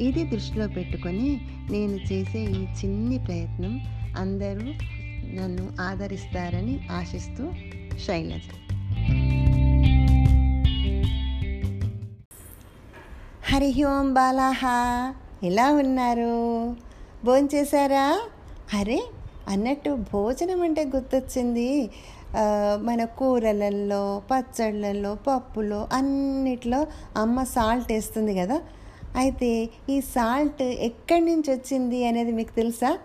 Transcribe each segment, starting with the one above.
ఇది దృష్టిలో పెట్టుకొని నేను చేసే ఈ చిన్ని ప్రయత్నం అందరూ నన్ను ఆదరిస్తారని ఆశిస్తూ శైలజ. హరి ఓం బాలాహ. ఎలా ఉన్నారు? భోంచేశారా? అరే అన్నట్టు భోజనం అంటే గుర్తొచ్చింది. మన కూరలలో పచ్చళ్ళల్లో పప్పులో అన్నిట్లో అమ్మ సాల్ట్ వేస్తుంది కదా. అయితే ఈ సాల్ట్ ఎక్కడి నుంచి వచ్చింది అనేది మీకు తెలుసా?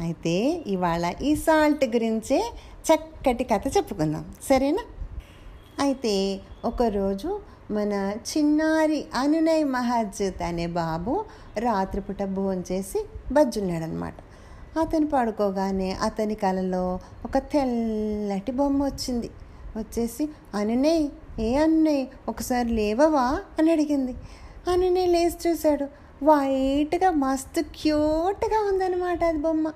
అయితే ఇవాళ ఈ సాల్ట్ గురించే చక్కటి కథ చెప్పుకుందాం. సరేనా? అయితే ఒకరోజు మన చిన్నారి అనునయ్ మహాజ్యోత్ అనే బాబు రాత్రిపూట భోంచేసి బజ్జున్నాడనమాట అతను పడుకోగానే అతని కలలో ఒక తెల్లటి బొమ్మ వచ్చింది. వచ్చేసి అనునయ్ ఏ అనునయ్ ఒకసారి లేవవా? అని అడిగింది. అనునయ్ లేచి చూశాడు. వైట్గా మస్తు క్యూట్గా ఉందన్నమాట అది బొమ్మ.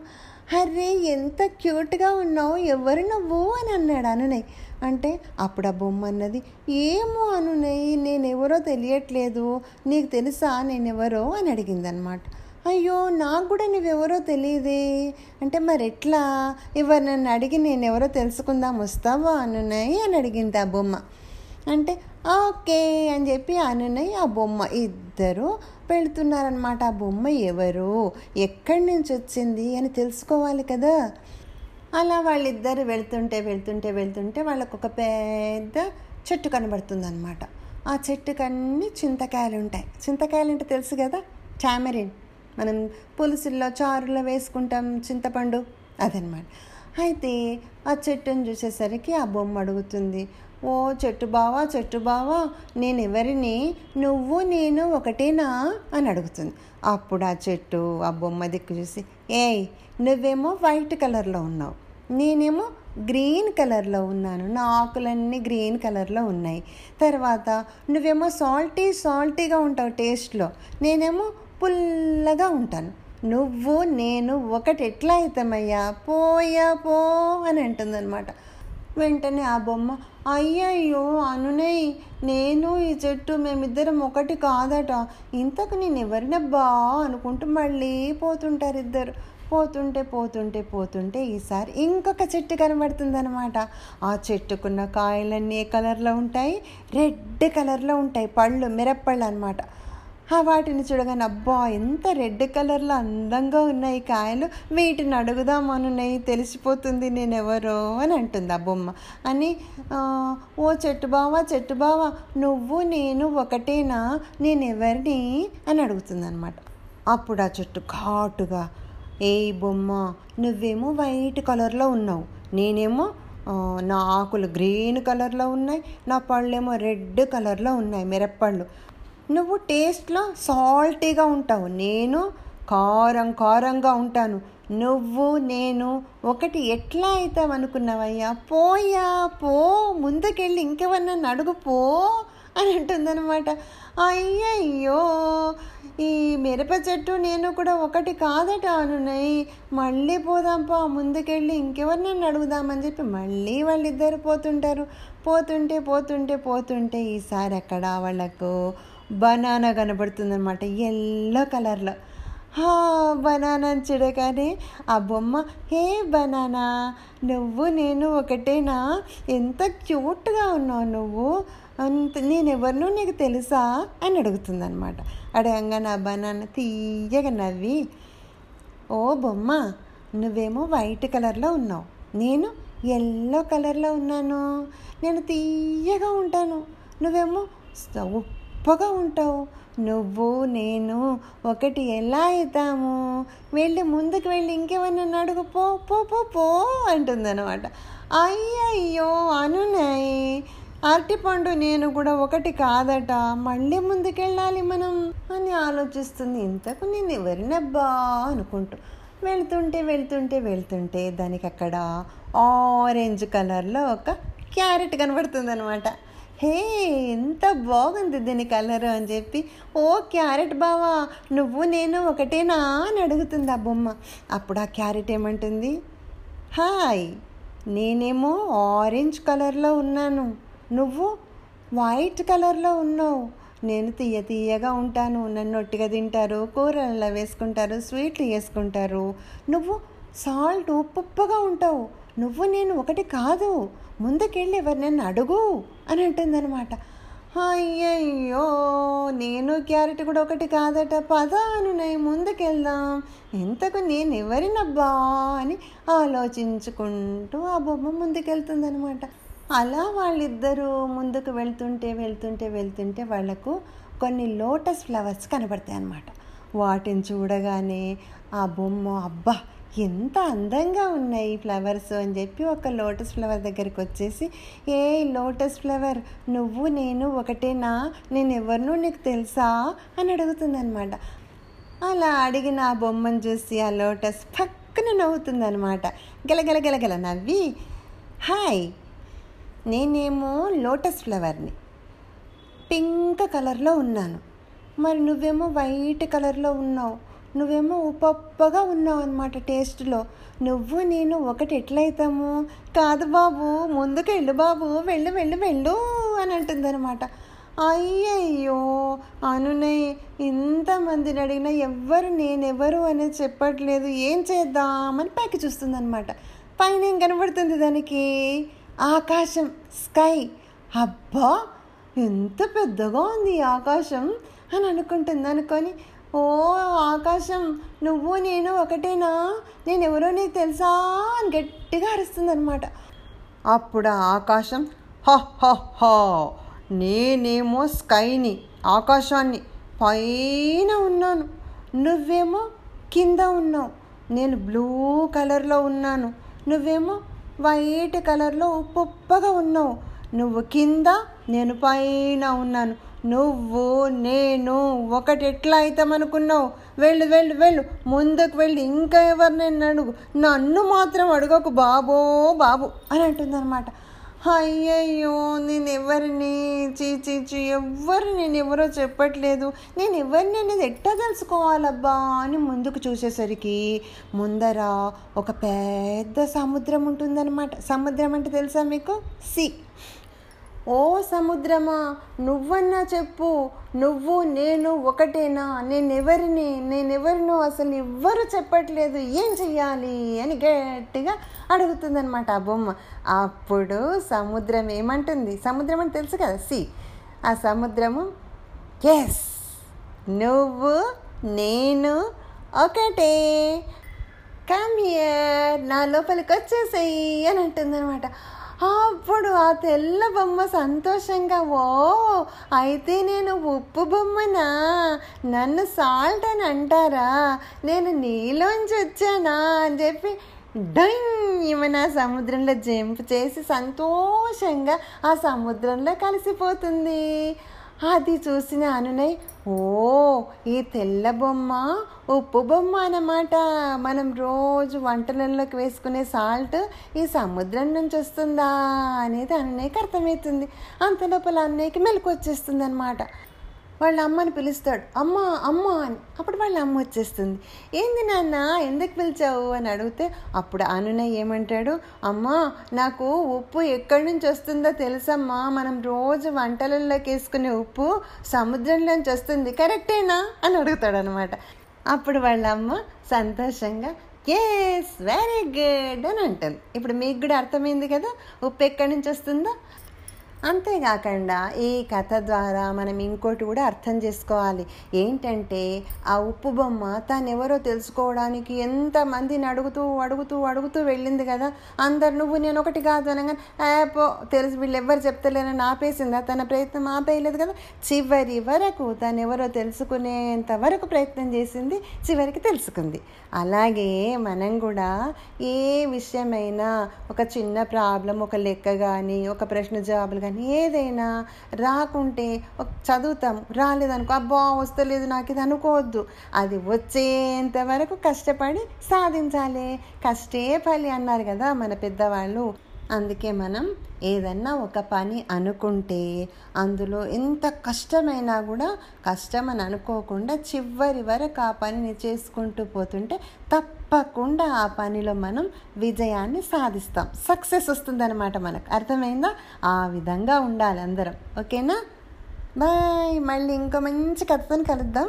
అరే ఎంత క్యూట్గా ఉన్నావు ఎవరు నువ్వు అని అన్నాడు అనునయ్. అంటే అప్పుడు ఆ బొమ్మ అన్నది ఏమో అనునయ్ నేనెవరో తెలియట్లేదు. నీకు తెలుసా నేనెవరో? అని అడిగింది అనమాట అయ్యో నాకు కూడా నువ్వెవరో తెలియదే. అంటే మరి ఎట్లా ఎవరు నన్ను అడిగి నేనెవరో తెలుసుకుందాం వస్తావా అనునయ్? అని అడిగింది ఆ బొమ్మ. అంటే ఓకే అని చెప్పి అనునయ్ ఆ బొమ్మ ఇద్దరు వెళుతున్నారనమాట ఆ బొమ్మ ఎవరు? ఎక్కడి నుంచి వచ్చింది అని తెలుసుకోవాలి కదా. అలా వాళ్ళిద్దరు వెళ్తుంటే వెళ్తుంటే వెళ్తుంటే వాళ్ళకు ఒక పెద్ద చెట్టు కనబడుతుంది అనమాట ఆ చెట్టుకు అన్ని చింతకాయలు ఉంటాయి. చింతకాయలు అంటే తెలుసు కదా? టామరిన్. మనం పులుసుల్లో చారులో వేసుకుంటాం చింతపండు. అదనమాట అయితే ఆ చెట్టుని చూసేసరికి ఆ బొమ్మ అడుగుతుంది ఓ చెట్టు బావా చెట్టు బావా నేను ఎవరిని నువ్వు నేను ఒకటేనా? అని అడుగుతుంది. అప్పుడు ఆ చెట్టు ఆ బొమ్మ దిక్కు చూసి ఏయ్ నువ్వేమో వైట్ కలర్లో ఉన్నావు. నేనేమో గ్రీన్ కలర్లో ఉన్నాను. నా ఆకులన్నీ గ్రీన్ కలర్లో ఉన్నాయి. తర్వాత నువ్వేమో సాల్టీ సాల్టీగా ఉంటావు టేస్ట్లో. నేనేమో పుల్లగా ఉంటాను. నువ్వు నేను ఒకటి ఎట్లా అవుతామయ్యా పోయా పో అని అంటుందన్నమాట. వెంటనే ఆ బొమ్మ అయ్యయ్యో అనునయ్ నేను ఈ చెట్టు మేమిద్దరం ఒకటి కాదట. ఇంతకు నేను ఎవరినబ్బా అనుకుంటూ మళ్ళీ పోతుంటారు ఇద్దరు పోతుంటే పోతుంటే పోతుంటే ఈసారి ఇంకొక చెట్టు కనబడుతుందనమాట ఆ చెట్టుకున్న కాయలన్నీ ఏ కలర్లో ఉంటాయి? రెడ్ కలర్లో ఉంటాయి. పళ్ళు మిరప్పళ్ళు అనమాట వాటిని చూడగానే అబ్బా ఎంత రెడ్ కలర్లో అందంగా ఉన్నాయి కాయలు. వీటిని అడుగుదామనున్నాయి తెలిసిపోతుంది నేను ఎవరో అని అంటుంది ఆ బొమ్మ. అని ఓ చెట్టు బావా చెట్టు బావా నువ్వు నేను ఒకటేనా? నేను ఎవరిని అని అడుగుతుంది అనమాట అప్పుడు ఆ చెట్టు ఘాటుగా ఏ బొమ్మ నువ్వేమో వైట్ కలర్లో ఉన్నావు. నేనేమో నా ఆకులు గ్రీన్ కలర్లో ఉన్నాయి. నా పళ్ళేమో రెడ్ కలర్లో ఉన్నాయి మిరప్పళ్ళు. నువ్వు టేస్ట్లో సాల్టీగా ఉంటావు. నేను కారం కారంగా ఉంటాను. నువ్వు నేను ఒకటి ఎట్లా అవుతాం అనుకున్నావయ్యా? పోయా పో ముందుకెళ్ళి ఇంకెవరన్నా అడుగు పో అని అంటుందన్నమాట. అయ్యయ్యో ఈ మిరప చెట్టు నేను కూడా ఒకటి కాదట అనున్నాయి మళ్ళీ పోదాంపా ముందుకెళ్ళి ఇంకెవరినన్నా అడుగుదామని చెప్పి మళ్ళీ వాళ్ళిద్దరు పోతుంటారు. పోతుంటే పోతుంటే పోతుంటే ఈసారి అక్కడ వాళ్ళకు బనానా కనబడుతుందనమాట ఎల్లో కలర్లో. హా బనానా చూడగానే ఆ బొమ్మ హే బనానా నువ్వు నేను ఒకటేనా? ఎంత క్యూట్గా ఉన్నావు నువ్వు. అంత నేనెవరినో నీకు తెలుసా? అని అడుగుతుందనమాట అడగంగానే ఆ బనానా తీయగా నవ్వి ఓ బొమ్మ నువ్వేమో వైట్ కలర్లో ఉన్నావు. నేను ఎల్లో కలర్లో ఉన్నాను. నేను తీయగా ఉంటాను. నువ్వేమో పొగ ఉంటావు. నువ్వు నేను ఒకటి ఎలా అవుతాము? వెళ్ళి ముందుకు వెళ్ళి ఇంకేమన్నా అడుగు. పో పో పో పో అంటుందన్నమాట. అయ్యయ్యో అనునాయి. అరటిపండు నేను కూడా ఒకటి కాదట. మళ్ళీ ముందుకెళ్ళాలి మనం అని ఆలోచిస్తుంది. ఇంతకు నేను ఎవరినబ్బా అనుకుంటూ వెళ్తుంటే వెళ్తుంటే వెళ్తుంటే దానికి అక్కడ ఆరెంజ్ కలర్లో ఒక క్యారెట్ కనబడుతుంది అనమాట హే ఎంత బాగుంది దీని కలర్ అని చెప్పి. ఓ క్యారెట్ బావా నువ్వు నేను ఒకటేనా అని అడుగుతుంది ఆ బొమ్మ. అప్పుడు ఆ క్యారెట్ ఏమంటుంది? హాయ్ నేనేమో ఆరెంజ్ కలర్లో ఉన్నాను. నువ్వు వైట్ కలర్లో ఉన్నావు. నేను తీయ తీయగా ఉంటాను. నన్ను ఒట్టిగా తింటారు కూరలలో వేసుకుంటారు స్వీట్లు వేసుకుంటారు నువ్వు సాల్ట్ ఉప్పుగా ఉంటావు. నువ్వు నేను ఒకటి కాదు. ముందుకెళ్ళి ఎవరినైనా అడుగు అని అంటుందన్నమాట. అయ్యయ్యో నేను క్యారెట్ కూడా ఒకటి కాదట. పదాను నేను ముందుకెళ్దాం. ఇంతకు నేను ఎవరినబ్బా అని ఆలోచించుకుంటూ ఆ బొమ్మ ముందుకెళ్తుందనమాట అలా వాళ్ళిద్దరూ ముందుకు వెళ్తుంటే వెళ్తుంటే వెళ్తుంటే వాళ్ళకు కొన్ని లోటస్ ఫ్లవర్స్ కనబడతాయి అన్నమాట వాటిని చూడగానే ఆ బొమ్మ అబ్బా ఎంత అందంగా ఉన్నాయి ఫ్లవర్స్ అని చెప్పి ఒక లోటస్ ఫ్లవర్ దగ్గరికి వచ్చేసి ఏ లోటస్ ఫ్లవర్ నువ్వు నేను ఒకటేనా? నేను ఎవరినో నీకు తెలుసా? అని అడుగుతుందనమాట అలా అడిగిన ఆ బొమ్మను చూసి ఆ లోటస్ పక్కన నవ్వుతుందనమాట గలగలగలగల గలగల నవ్వి హాయ్ నేనేమో లోటస్ ఫ్లవర్ని. పింక్ కలర్లో ఉన్నాను. మరి నువ్వేమో వైట్ కలర్లో ఉన్నావు. నువ్వేమో ఉప్పగా ఉన్నావు అనమాట టేస్ట్లో. నువ్వు నేను ఒకటి ఎట్లయితాము? కాదు బాబు ముందుకు వెళ్ళు బాబు వెళ్ళు వెళ్ళు వెళ్ళు అని అంటుందన్నమాట. అయ్యయ్యో అనునే ఇంతమందిని అడిగినా ఎవ్వరు నేనెవరు అనేది చెప్పట్లేదు. ఏం చేద్దామని పైకి చూస్తుందనమాట పైన ఏం కనబడుతుంది దానికి? ఆకాశం స్కై. అబ్బా ఎంత పెద్దగా ఉంది ఆకాశం అని అనుకుంటుంది అనుకొని ఓ ఆకాశం నువ్వు నేను ఒకటేనా? నేను ఎవరో నీకు తెలుసా? అని గట్టిగా అరుస్తుందనమాట అప్పుడు ఆకాశం హ హ హ నేనేమో స్కైని ఆకాశాన్ని పైన ఉన్నాను. నువ్వేమో కింద ఉన్నావు. నేను బ్లూ కలర్లో ఉన్నాను. నువ్వేమో వైట్ కలర్లో ఉప్పుగా ఉన్నావు. నువ్వు కింద నేను పైన ఉన్నాను. నువ్వు నేను ఒకటి ఎట్లా అవుతామనుకున్నావు? వెళ్ళు వెళ్ళు వెళ్ళు. ముందుకు వెళ్ళి. ఇంకా ఎవరినైనా అడుగు. నన్ను మాత్రం అడగకు బాబో బాబు అని అంటుందన్నమాట. అయ్యయ్యో నేను ఎవరిని? చీచీచి చీ ఎవ్వరు నేను ఎవరో చెప్పట్లేదు. నేను ఎవరిని అనేది ఎట్టా తెలుసుకోవాలబ్బా అని ముందుకు చూసేసరికి ముందర ఒక పెద్ద సముద్రం ఉంటుందన్నమాట. సముద్రం అంటే తెలుసా మీకు? సి. ఓ సముద్రమా నువ్వన్నా చెప్పు. నువ్వు నేను ఒకటేనా? నేనెవరిని? నేనెవరినో అసలు ఎవ్వరు చెప్పట్లేదు. ఏం చెయ్యాలి అని గట్టిగా అడుగుతుందనమాట ఆ బొమ్మ. అప్పుడు సముద్రం ఏమంటుంది? సముద్రం అని తెలుసు కదా సి. ఆ సముద్రము ఎస్. నువ్వు నేను ఒకటే. కమ్ హియర్ నా లోపలికి వచ్చేసేయి అని అంటుందన్నమాట. అప్పుడు ఆ తెల్ల బొమ్మ సంతోషంగా ఓ అయితే నేను ఉప్పు బొమ్మనా? నన్ను సాల్ట్ అని అంటారా? నేను నీలోంచి వచ్చానా? అని చెప్పి డంగ్ ఏమైనా సముద్రంలో జంప్ చేసి సంతోషంగా ఆ సముద్రంలో కలిసిపోతుంది. అది చూసిన అనునయ్ ఓ ఈ తెల్ల బొమ్మ ఉప్పు బొమ్మ అన్నమాట. మనం రోజు వంటలలోకి వేసుకునే సాల్ట్ ఈ సముద్రం నుంచి వస్తుందా? అనేది అన్నయ్యకి అర్థమవుతుంది. అంత లోపల అన్నయ్యకి మెలకు వచ్చేస్తుంది అనమాట వాళ్ళ అమ్మని పిలుస్తాడు. అమ్మ అమ్మ అని. అప్పుడు వాళ్ళ అమ్మ వచ్చేస్తుంది. ఏంది నాన్న ఎందుకు పిలిచావు అని అడిగితే అప్పుడు అనునయ్య ఏమంటాడు? అమ్మ నాకు ఉప్పు ఎక్కడి నుంచి వస్తుందో తెలుసమ్మా. మనం రోజు వంటలలోకి వేసుకునే ఉప్పు సముద్రంలోంచి వస్తుంది. కరెక్టేనా? అని అడుగుతాడు అనమాట అప్పుడు వాళ్ళ అమ్మ సంతోషంగా ఎస్ వెరీ గుడ్ అని అంటుంది. ఇప్పుడు మీకు కూడా అర్థమైంది కదా ఉప్పు ఎక్కడి నుంచి వస్తుందో? అంతేకాకుండా ఈ కథ ద్వారా మనం ఇంకోటి కూడా అర్థం చేసుకోవాలి. ఏంటంటే ఆ ఉప్పు బొమ్మ తానెవరో తెలుసుకోవడానికి ఎంతమందిని అడుగుతూ అడుగుతూ అడుగుతూ వెళ్ళింది కదా? అందరు నువ్వు నేను ఒకటి కాదు అనగా పో తెలుసు వీళ్ళు ఎవరు చెప్తలేరని ఆపేసిందా? తన ప్రయత్నం ఆపేయలేదు కదా? చివరి వరకు తనెవరో తెలుసుకునేంత వరకు ప్రయత్నం చేసింది చివరికి తెలుసుకుంది. అలాగే మనం కూడా ఏ విషయమైనా ఒక చిన్న ప్రాబ్లం ఒక లెక్క కానీ ఒక ప్రశ్న జవాబులు కానీ కానీ ఏదైనా రాకుంటే చదువుతాం. రాలేదనుకో అబ్బా వస్తలేదు నాకు ఇది అనుకోవద్దు. అది వచ్చేంత వరకు కష్టపడి సాధించాలి. కష్టే ఫలి అన్నారు కదా మన పెద్దవాళ్ళు. అందుకే మనం ఏదన్నా ఒక పని అనుకుంటే అందులో ఎంత కష్టమైనా కూడా కష్టం అని అనుకోకుండా చివరి వరకు ఆ పనిని చేసుకుంటూ పోతుంటే తప్ప తప్పకుండా ఆ పనిలో మనం విజయాన్ని సాధిస్తాం. సక్సెస్ వస్తుందన్నమాట మనకు. అర్థమైందా? ఆ విధంగా ఉండాలి అందరం. ఓకేనా? బాయ్. మళ్ళీ ఇంకో మంచి కథతో కలుద్దాం.